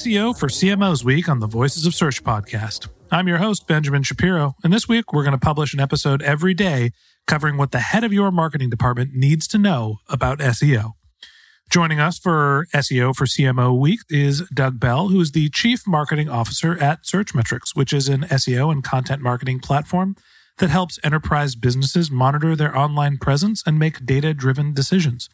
SEO for CMO's Week on the Voices of Search podcast. I'm your host, Benjamin Shapiro, and this week we're going to publish an episode every day covering what the head of your marketing department needs to know about SEO. Joining us for SEO for CMO Week is Doug Bell, who is the Chief Marketing Officer at Searchmetrics, which is an SEO and content marketing platform that helps enterprise businesses monitor their online presence and make data driven decisions.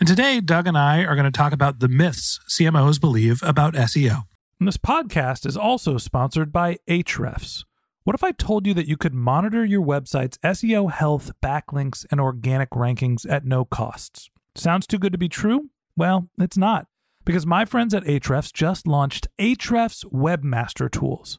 And today, Doug and I are going to talk about the myths CMOs believe about SEO. And this podcast is also sponsored by Ahrefs. What if I told you that you could monitor your website's SEO health, backlinks, and organic rankings at no costs? Sounds too good to be true? Well, it's not, because my friends at Ahrefs just launched Ahrefs Webmaster Tools.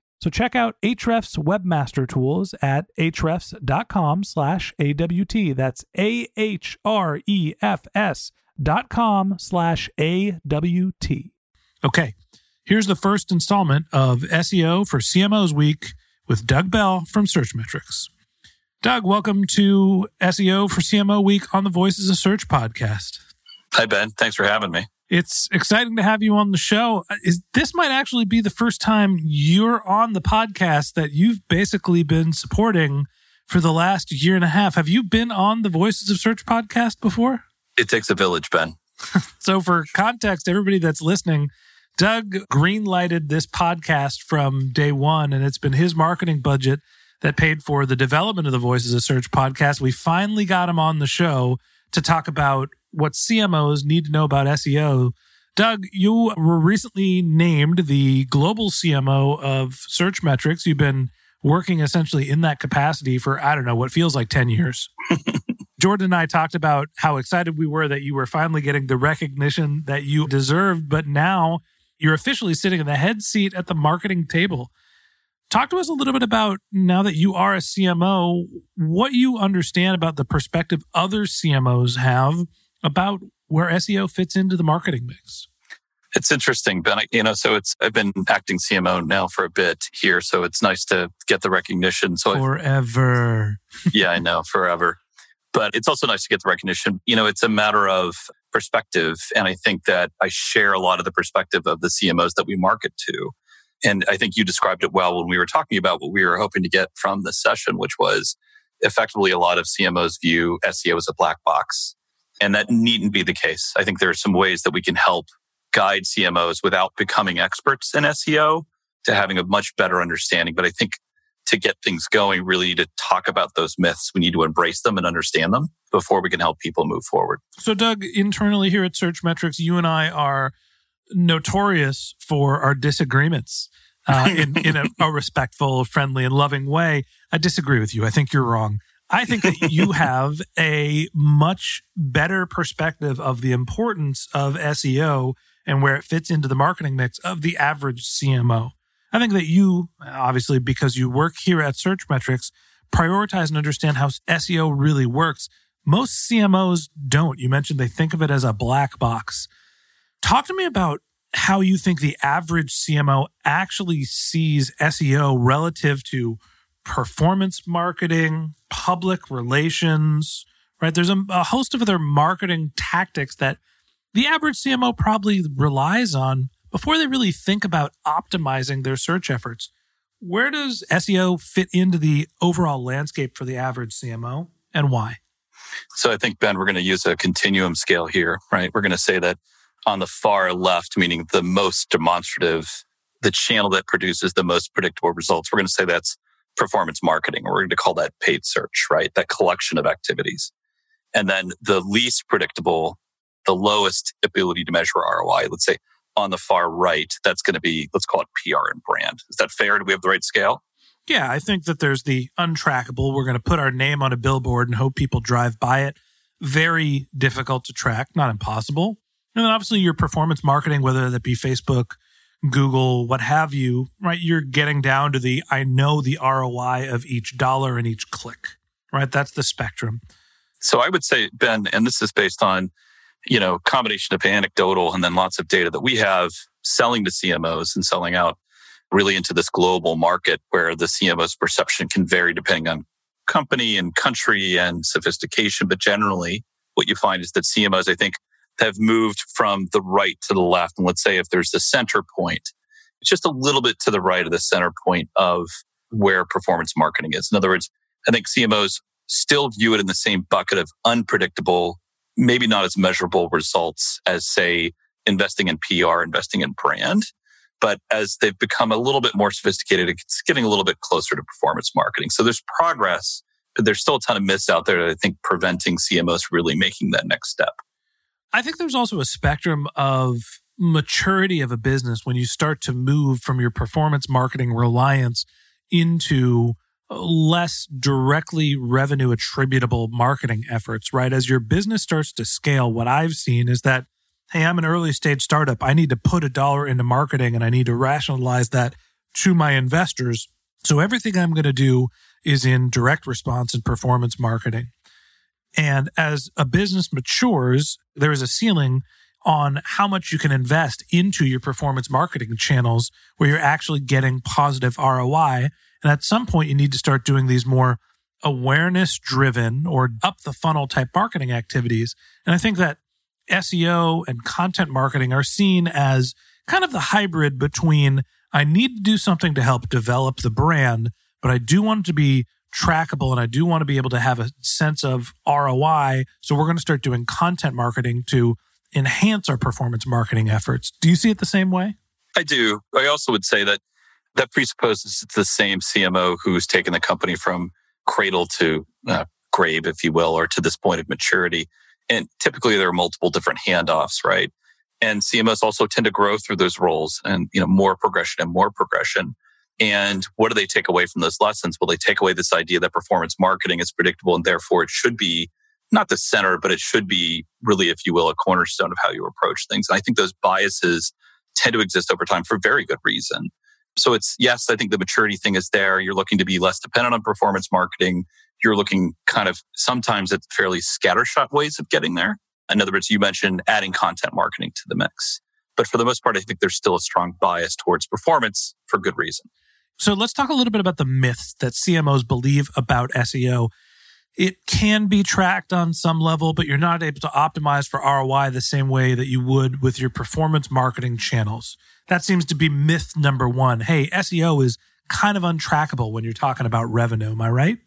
So check out Ahrefs Webmaster Tools at ahrefs.com slash AWT. That's A-H-R-E-F-S dot com slash A-W-T. Okay, here's the first installment of SEO for CMO's Week with Doug Bell from Searchmetrics. Doug, welcome to SEO for CMO Week on the Voices of Search podcast. Hi, Ben. Thanks for having me. It's exciting to have you on the show. Uh, is this might actually be the first time you're on the podcast that you've basically been supporting for the last year and a half. Have you been on the Voices of Search podcast before? It takes a village, Ben. So for context, everybody that's listening, Doug greenlighted this podcast from day one, and it's been his marketing budget that paid for the development of the Voices of Search podcast. We finally got him on the show to talk about what CMOs need to know about SEO. Doug, you were recently named the global CMO of Searchmetrics. You've been working essentially in that capacity for, I don't know, what feels like 10 years. Jordan and I talked about how excited we were that you were finally getting the recognition that you deserved, but now you're officially sitting in the head seat at the marketing table. Talk to us a little bit about now that you are a CMO, what you understand about the perspective other CMOs have about where SEO fits into the marketing mix. It's interesting, Ben. You know, so it's I've been acting CMO now for a bit here, so it's nice to get the recognition. So Forever. yeah, I know, forever. But it's also nice to get the recognition. You know, it's a matter of perspective, and I think that I share a lot of the perspective of the CMOs that we market to. And I think you described it well when we were talking about what we were hoping to get from this session, which was effectively a lot of CMOs view SEO as a black box. And that needn't be the case. I think there are some ways that we can help guide CMOs without becoming experts in SEO to having a much better understanding. But I think to get things going, really to talk about those myths, we need to embrace them and understand them before we can help people move forward. So, Doug, internally here at Searchmetrics, you and I are notorious for our disagreements uh, in, in a, a respectful, friendly, and loving way. I disagree with you. I think you're wrong. I think that you have a much better perspective of the importance of SEO and where it fits into the marketing mix of the average CMO. I think that you, obviously, because you work here at Searchmetrics, prioritize and understand how SEO really works. Most CMOs don't. You mentioned they think of it as a black box. Talk to me about how you think the average CMO actually sees SEO relative to performance marketing, public relations, right? There's a, a, host of other marketing tactics that the average CMO probably relies on before they really think about optimizing their search efforts. Where does SEO fit into the overall landscape for the average CMO and why? So I think, Ben, we're going to use a continuum scale here, right? We're going to say that on the far left, meaning the most demonstrative, the channel that produces the most predictable results, we're going to say that's performance marketing. We're going to call that paid search, right? That collection of activities. And then the least predictable, the lowest ability to measure ROI, let's say on the far right, that's going to be, let's call it PR and brand. Is that fair? Do we have the right scale? Yeah, I think that there's the untrackable. We're going to put our name on a billboard and hope people drive by it. Very difficult to track, not impossible. And then obviously your performance marketing, whether that be Facebook, Google, what have you, right? You're getting down to the I know the ROI of each dollar and each click, right? That's the spectrum. So I would say, Ben, and this is based on, you know, combination of anecdotal and then lots of data that we have selling to CMOs and selling out really into this global market where the CMO's perception can vary depending on company and country and sophistication. But generally, what you find is that CMOs, I think, have moved from the right to the left. And let's say if there's the center point, it's just a little bit to the right of the center point of where performance marketing is. In other words, I think CMOs still view it in the same bucket of unpredictable, maybe not as measurable results as, say, investing in PR, investing in brand. But as they've become a little bit more sophisticated, it's getting a little bit closer to performance marketing. So there's progress, but there's still a ton of myths out there that I think preventing CMOs really making that next step. I think there's also a spectrum of maturity of a business when you start to move from your performance marketing reliance into uh, less directly revenue attributable marketing efforts, right? As your business starts to scale, what I've seen is that, hey, I'm an early stage startup. I need to put a dollar into marketing and I need to rationalize that to my investors. So everything I'm going to do is in direct response and performance marketing. And as a business matures, there is a ceiling on how much you can invest into your performance marketing channels where you're actually getting positive ROI. And at some point, you need to start doing these more awareness driven or up the funnel type marketing activities. And I think that SEO and content marketing are seen as kind of the hybrid between I need to do something to help develop the brand, but I do want to be trackable and I do want to be able to have a sense of ROI. So we're going to start doing content marketing to enhance our performance marketing efforts. Do you see it the same way? I do. I also would say that that presupposes it's the same CMO who's taken the company from cradle to uh, grave, if you will, or to this point of maturity. And typically there are multiple different handoffs, right? And CMOs also tend to grow through those roles and, you know, more progression and more progression. And what do they take away from those lessons? Well, they take away this idea that performance marketing is predictable and therefore it should be not the center, but it should be really, if you will, a cornerstone of how you approach things. And I think those biases tend to exist over time for very good reason. So it's yes, I think the maturity thing is there. You're looking to be less dependent on performance marketing. You're looking kind of sometimes at fairly scattershot ways of getting there. In other words, you mentioned adding content marketing to the mix. But for the most part, I think there's still a strong bias towards performance for good reason. So let's talk a little bit about the myths that CMOs believe about SEO. It can be tracked on some level, but you're not able to optimize for ROI the same way that you would with your performance marketing channels. That seems to be myth number one. Hey, SEO is kind of untrackable when you're talking about revenue. Am I right?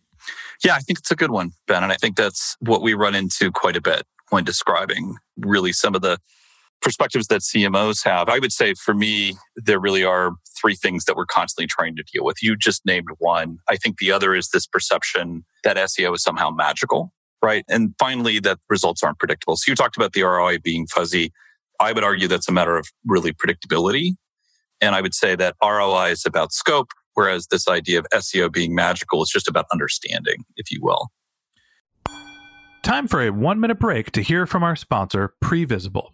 Yeah, I think it's a good one, Ben. And I think that's what we run into quite a bit when describing really some of the perspectives that CMOs have. I would say for me, there really are three things that we're constantly trying to deal with. You just named one. I think the other is this perception that SEO is somehow magical, right? And finally, that results aren't predictable. So you talked about the ROI being fuzzy. I would argue that's a matter of really predictability. And I would say that ROI is about scope, whereas this idea of SEO being magical is just about understanding, if you will. Time for a one minute break to hear from our sponsor, Previsible.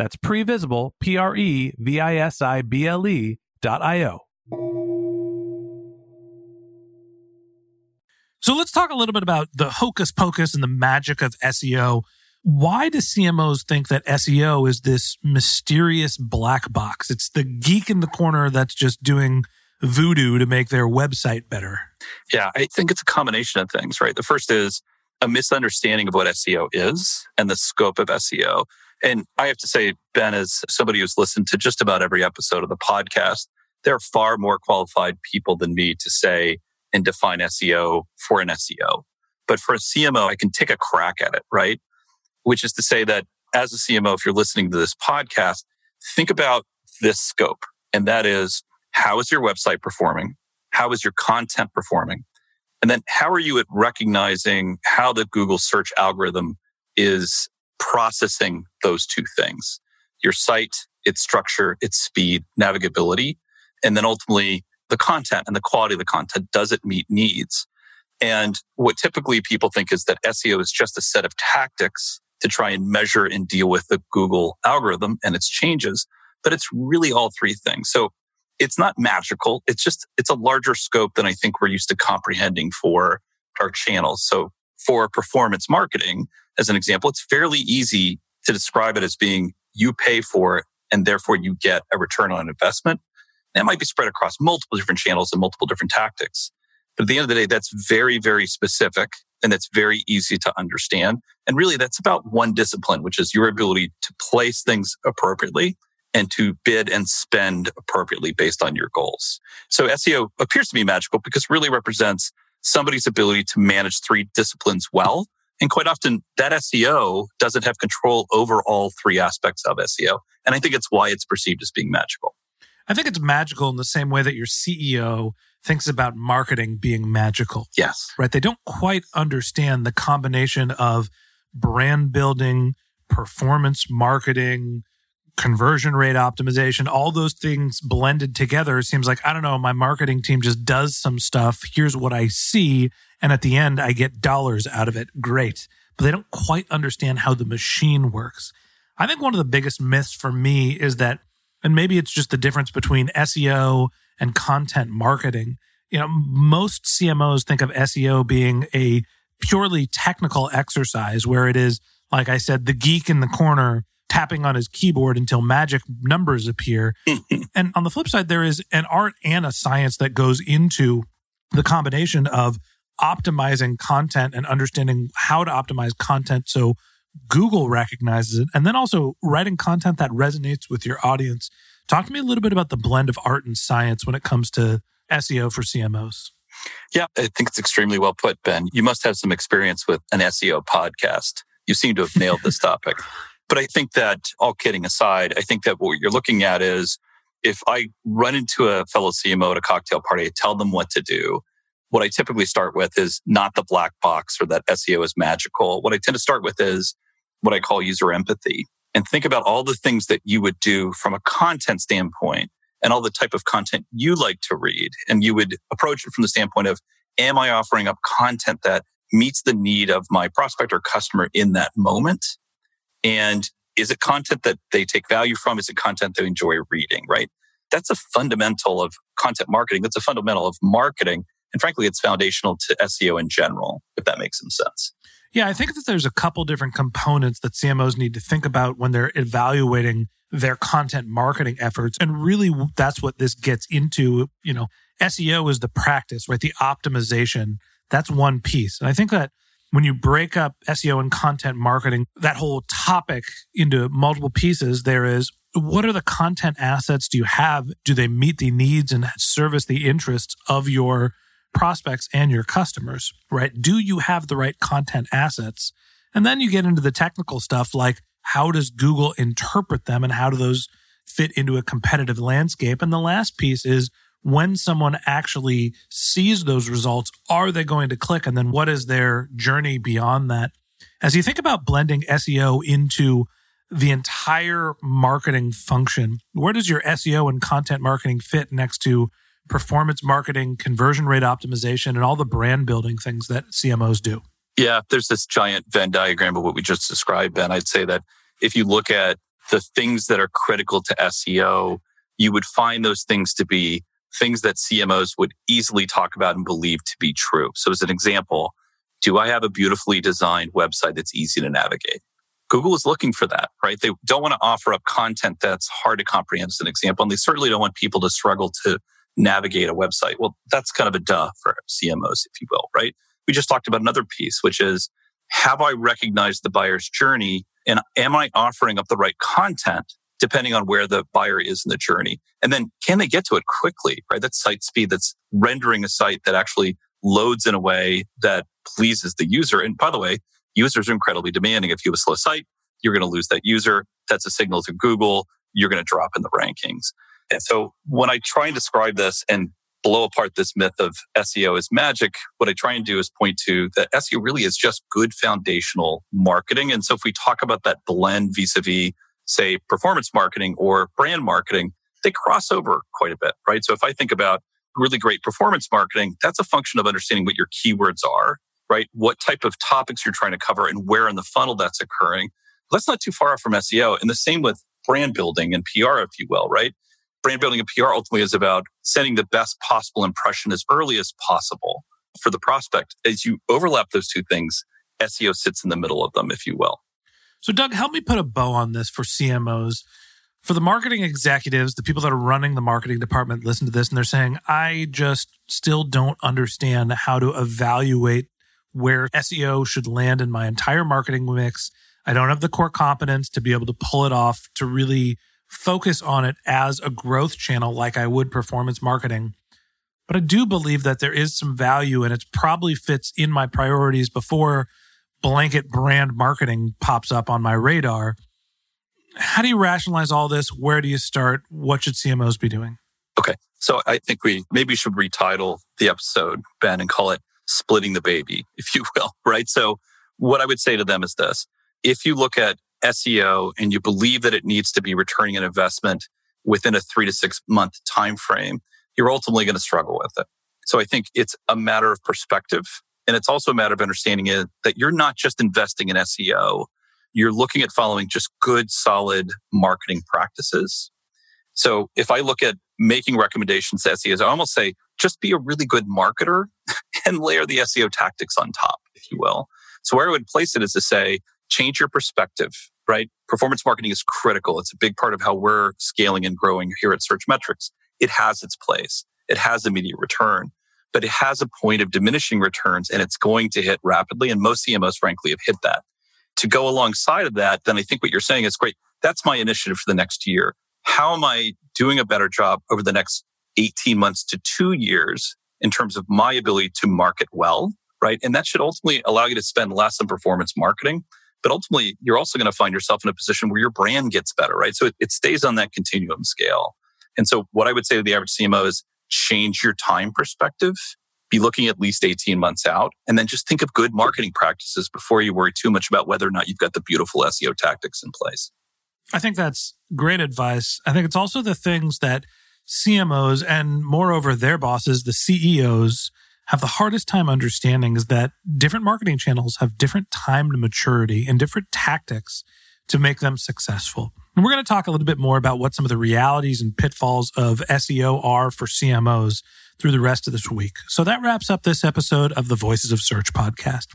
that's previsible, P R E V I S I B L E dot I O. So let's talk a little bit about the hocus pocus and the magic of SEO. Why do CMOs think that SEO is this mysterious black box? It's the geek in the corner that's just doing voodoo to make their website better. Yeah, I think it's a combination of things, right? The first is a misunderstanding of what SEO is and the scope of SEO. And I have to say, Ben, as somebody who's listened to just about every episode of the podcast, there are far more qualified people than me to say and define SEO for an SEO. But for a CMO, I can take a crack at it, right? Which is to say that as a CMO, if you're listening to this podcast, think about this scope. And that is how is your website performing? How is your content performing? And then how are you at recognizing how the Google search algorithm is processing those two things your site, its structure, its speed, navigability, and then ultimately the content and the quality of the content. Does it meet needs? And what typically people think is that SEO is just a set of tactics to try and measure and deal with the Google algorithm and its changes, but it's really all three things. So it's not magical. It's just, it's a larger scope than I think we're used to comprehending for our channels. So for performance marketing, as an example, it's fairly easy to describe it as being you pay for it and therefore you get a return on investment. That might be spread across multiple different channels and multiple different tactics. But at the end of the day, that's very, very specific and that's very easy to understand. And really, that's about one discipline, which is your ability to place things appropriately and to bid and spend appropriately based on your goals. So SEO appears to be magical because really represents somebody's ability to manage three disciplines well. And quite often that SEO doesn't have control over all three aspects of SEO. And I think it's why it's perceived as being magical. I think it's magical in the same way that your CEO thinks about marketing being magical. Yes. Right. They don't quite understand the combination of brand building, performance marketing, conversion rate optimization, all those things blended together. seems like, I don't know, my marketing team just does some stuff. Here's what I see. And at the end, I get dollars out of it. Great. But they don't quite understand how the machine works. I think one of the biggest myths for me is that, and maybe it's just the difference between SEO and content marketing. You know, most CMOs think of SEO being a purely technical exercise where it is, like I said, the geek in the corner tapping on his keyboard until magic numbers appear. and on the flip side, there is an art and a science that goes into the combination of optimizing content and understanding how to optimize content so Google recognizes it, and then also writing content that resonates with your audience. Talk to me a little bit about the blend of art and science when it comes to SEO for CMOs. Yeah, I think it's extremely well put, Ben. You must have some experience with an SEO podcast. You seem to have nailed this topic. But I think that all kidding aside, I think that what you're looking at is if I run into a fellow CMO at a cocktail party, I tell them what to do. What I typically start with is not the black box or that SEO is magical. What I tend to start with is what I call user empathy and think about all the things that you would do from a content standpoint and all the type of content you like to read. And you would approach it from the standpoint of, am I offering up content that meets the need of my prospect or customer in that moment? And Is it content that they take value from? Is it content they enjoy reading, right? That's a fundamental of content marketing. That's a fundamental of marketing. And frankly, it's foundational to SEO in general, if that makes some sense. Yeah, I think that there's a couple different components that CMOs need to think about when they're evaluating their content marketing efforts. And really, that's what this gets into. You know, SEO is the practice, right? The optimization. That's one piece. And I think that when you break up SEO and content marketing, that whole topic into multiple pieces, there is what are the content assets do you have? Do they meet the needs and service the interests of your prospects and your customers, right? Do you have the right content assets? And then you get into the technical stuff like how does Google interpret them and how do those fit into a competitive landscape? And the last piece is when someone actually sees those results, are they going to click? And then what is their journey beyond that? As you think about blending SEO into the entire marketing function, where does your SEO and content marketing fit next to performance marketing, conversion rate optimization, and all the brand building things that CMOs do? Yeah, there's this giant Venn diagram of what we just described, Ben. I'd say that if you look at the things that are critical to SEO, you would find those things to be things that CMOs would easily talk about and believe to be true. So, as an example, do I have a beautifully designed website that's easy to navigate? Google is looking for that, right? They don't want to offer up content that's hard to comprehend, as an example. And they certainly don't want people to struggle to navigate a website. Well, that's kind of a duh for CMOs, if you will, right? We just talked about another piece, which is have I recognized the buyer's journey and am I offering up the right content depending on where the buyer is in the journey? And then can they get to it quickly, right? That's site speed that's rendering a site that actually loads in a way that pleases the user. And by the way, users are incredibly demanding. If you have a slow site, you're going to lose that user. That's a signal to Google. You're going to drop in the rankings. And so when I try and describe this and blow apart this myth of SEO is magic, what I try and do is point to that SEO really is just good foundational marketing. And so if we talk about that blend vis-a-vis, say, performance marketing or brand marketing, they cross over quite a bit, right? So if I think about really great performance marketing, that's a function of understanding what your keywords are, right? What type of topics you're trying to cover and where in the funnel that's occurring. That's not too far off from SEO. And the same with brand building and PR, if you will, right? brand building and PR ultimately is about sending the best possible impression as early as possible for the prospect. As you overlap those two things, SEO sits in the middle of them, if you will. So, Doug, help me put a bow on this for CMOs. For the marketing executives, the people that are running the marketing department listen to this and they're saying, I just still don't understand how to evaluate where SEO should land in my entire marketing mix. I don't have the core competence to be able to pull it off to really focus on it as a growth channel like I would performance marketing. But I do believe that there is some value and it probably fits in my priorities before blanket brand marketing pops up on my radar. How do you rationalize all this? Where do you start? What should CMOs be doing? Okay. So I think we maybe should retitle the episode, Ben, and call it Splitting the Baby, if you will, right? So what I would say to them is this. If you look at SEO and you believe that it needs to be returning an investment within a three to six month time frame, you're ultimately going to struggle with it. So I think it's a matter of perspective. And it's also a matter of understanding it, that you're not just investing in SEO, you're looking at following just good, solid marketing practices. So if I look at making recommendations to SEOs, I almost say just be a really good marketer and layer the SEO tactics on top, if you will. So where I would place it is to say, change your perspective, right? Performance marketing is critical. It's a big part of how we're scaling and growing here at Searchmetrics. It has its place. It has immediate return, but it has a point of diminishing returns and it's going to hit rapidly. And most CMOs, frankly, have hit that. To go alongside of that, then I think what you're saying is great. That's my initiative for the next year. How am I doing a better job over the next 18 months to two years in terms of my ability to market well? Right. And that should ultimately allow you to spend less on performance marketing but ultimately, you're also going to find yourself in a position where your brand gets better, right? So it, it stays on that continuum scale. And so what I would say to the average CMO is change your time perspective, be looking at least 18 months out, and then just think of good marketing practices before you worry too much about whether or not you've got the beautiful SEO tactics in place. I think that's great advice. I think it's also the things that CMOs and moreover their bosses, the CEOs, have the hardest time understanding is that different marketing channels have different time to maturity and different tactics to make them successful. And we're going to talk a little bit more about what some of the realities and pitfalls of SEO are for CMOs through the rest of this week. So that wraps up this episode of the Voices of Search podcast.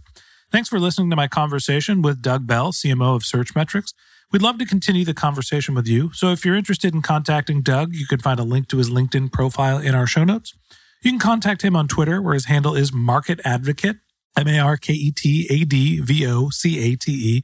Thanks for listening to my conversation with Doug Bell, CMO of Searchmetrics. We'd love to continue the conversation with you. So if you're interested in contacting Doug, you can find a link to his LinkedIn profile in our show notes. You can contact him on Twitter, where his handle is Market Advocate, M A R K E T A D V O C A T E,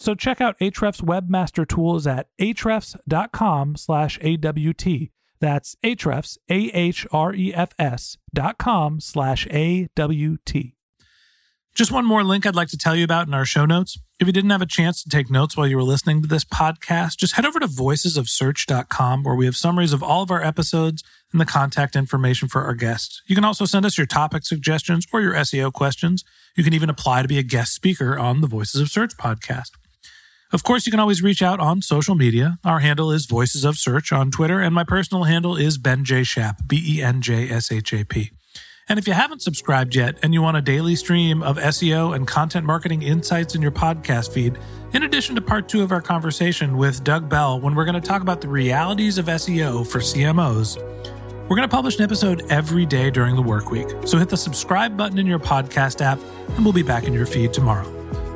So check out Ahrefs Webmaster Tools at ahrefs.com slash AWT. That's Ahrefs, A-H-R-E-F-S dot com slash A-W-T. Just one more link I'd like to tell you about in our show notes. If you didn't have a chance to take notes while you were listening to this podcast, just head over to voicesofsearch.com where we have summaries of all of our episodes and the contact information for our guests. You can also send us your topic suggestions or your SEO questions. You can even apply to be a guest speaker on the Voices of Search podcast. Of course, you can always reach out on social media. Our handle is Voices of Search on Twitter, and my personal handle is Ben J. Shap, B E N J S H A P. And if you haven't subscribed yet and you want a daily stream of SEO and content marketing insights in your podcast feed, in addition to part two of our conversation with Doug Bell, when we're going to talk about the realities of SEO for CMOs, we're going to publish an episode every day during the work week. So hit the subscribe button in your podcast app, and we'll be back in your feed tomorrow.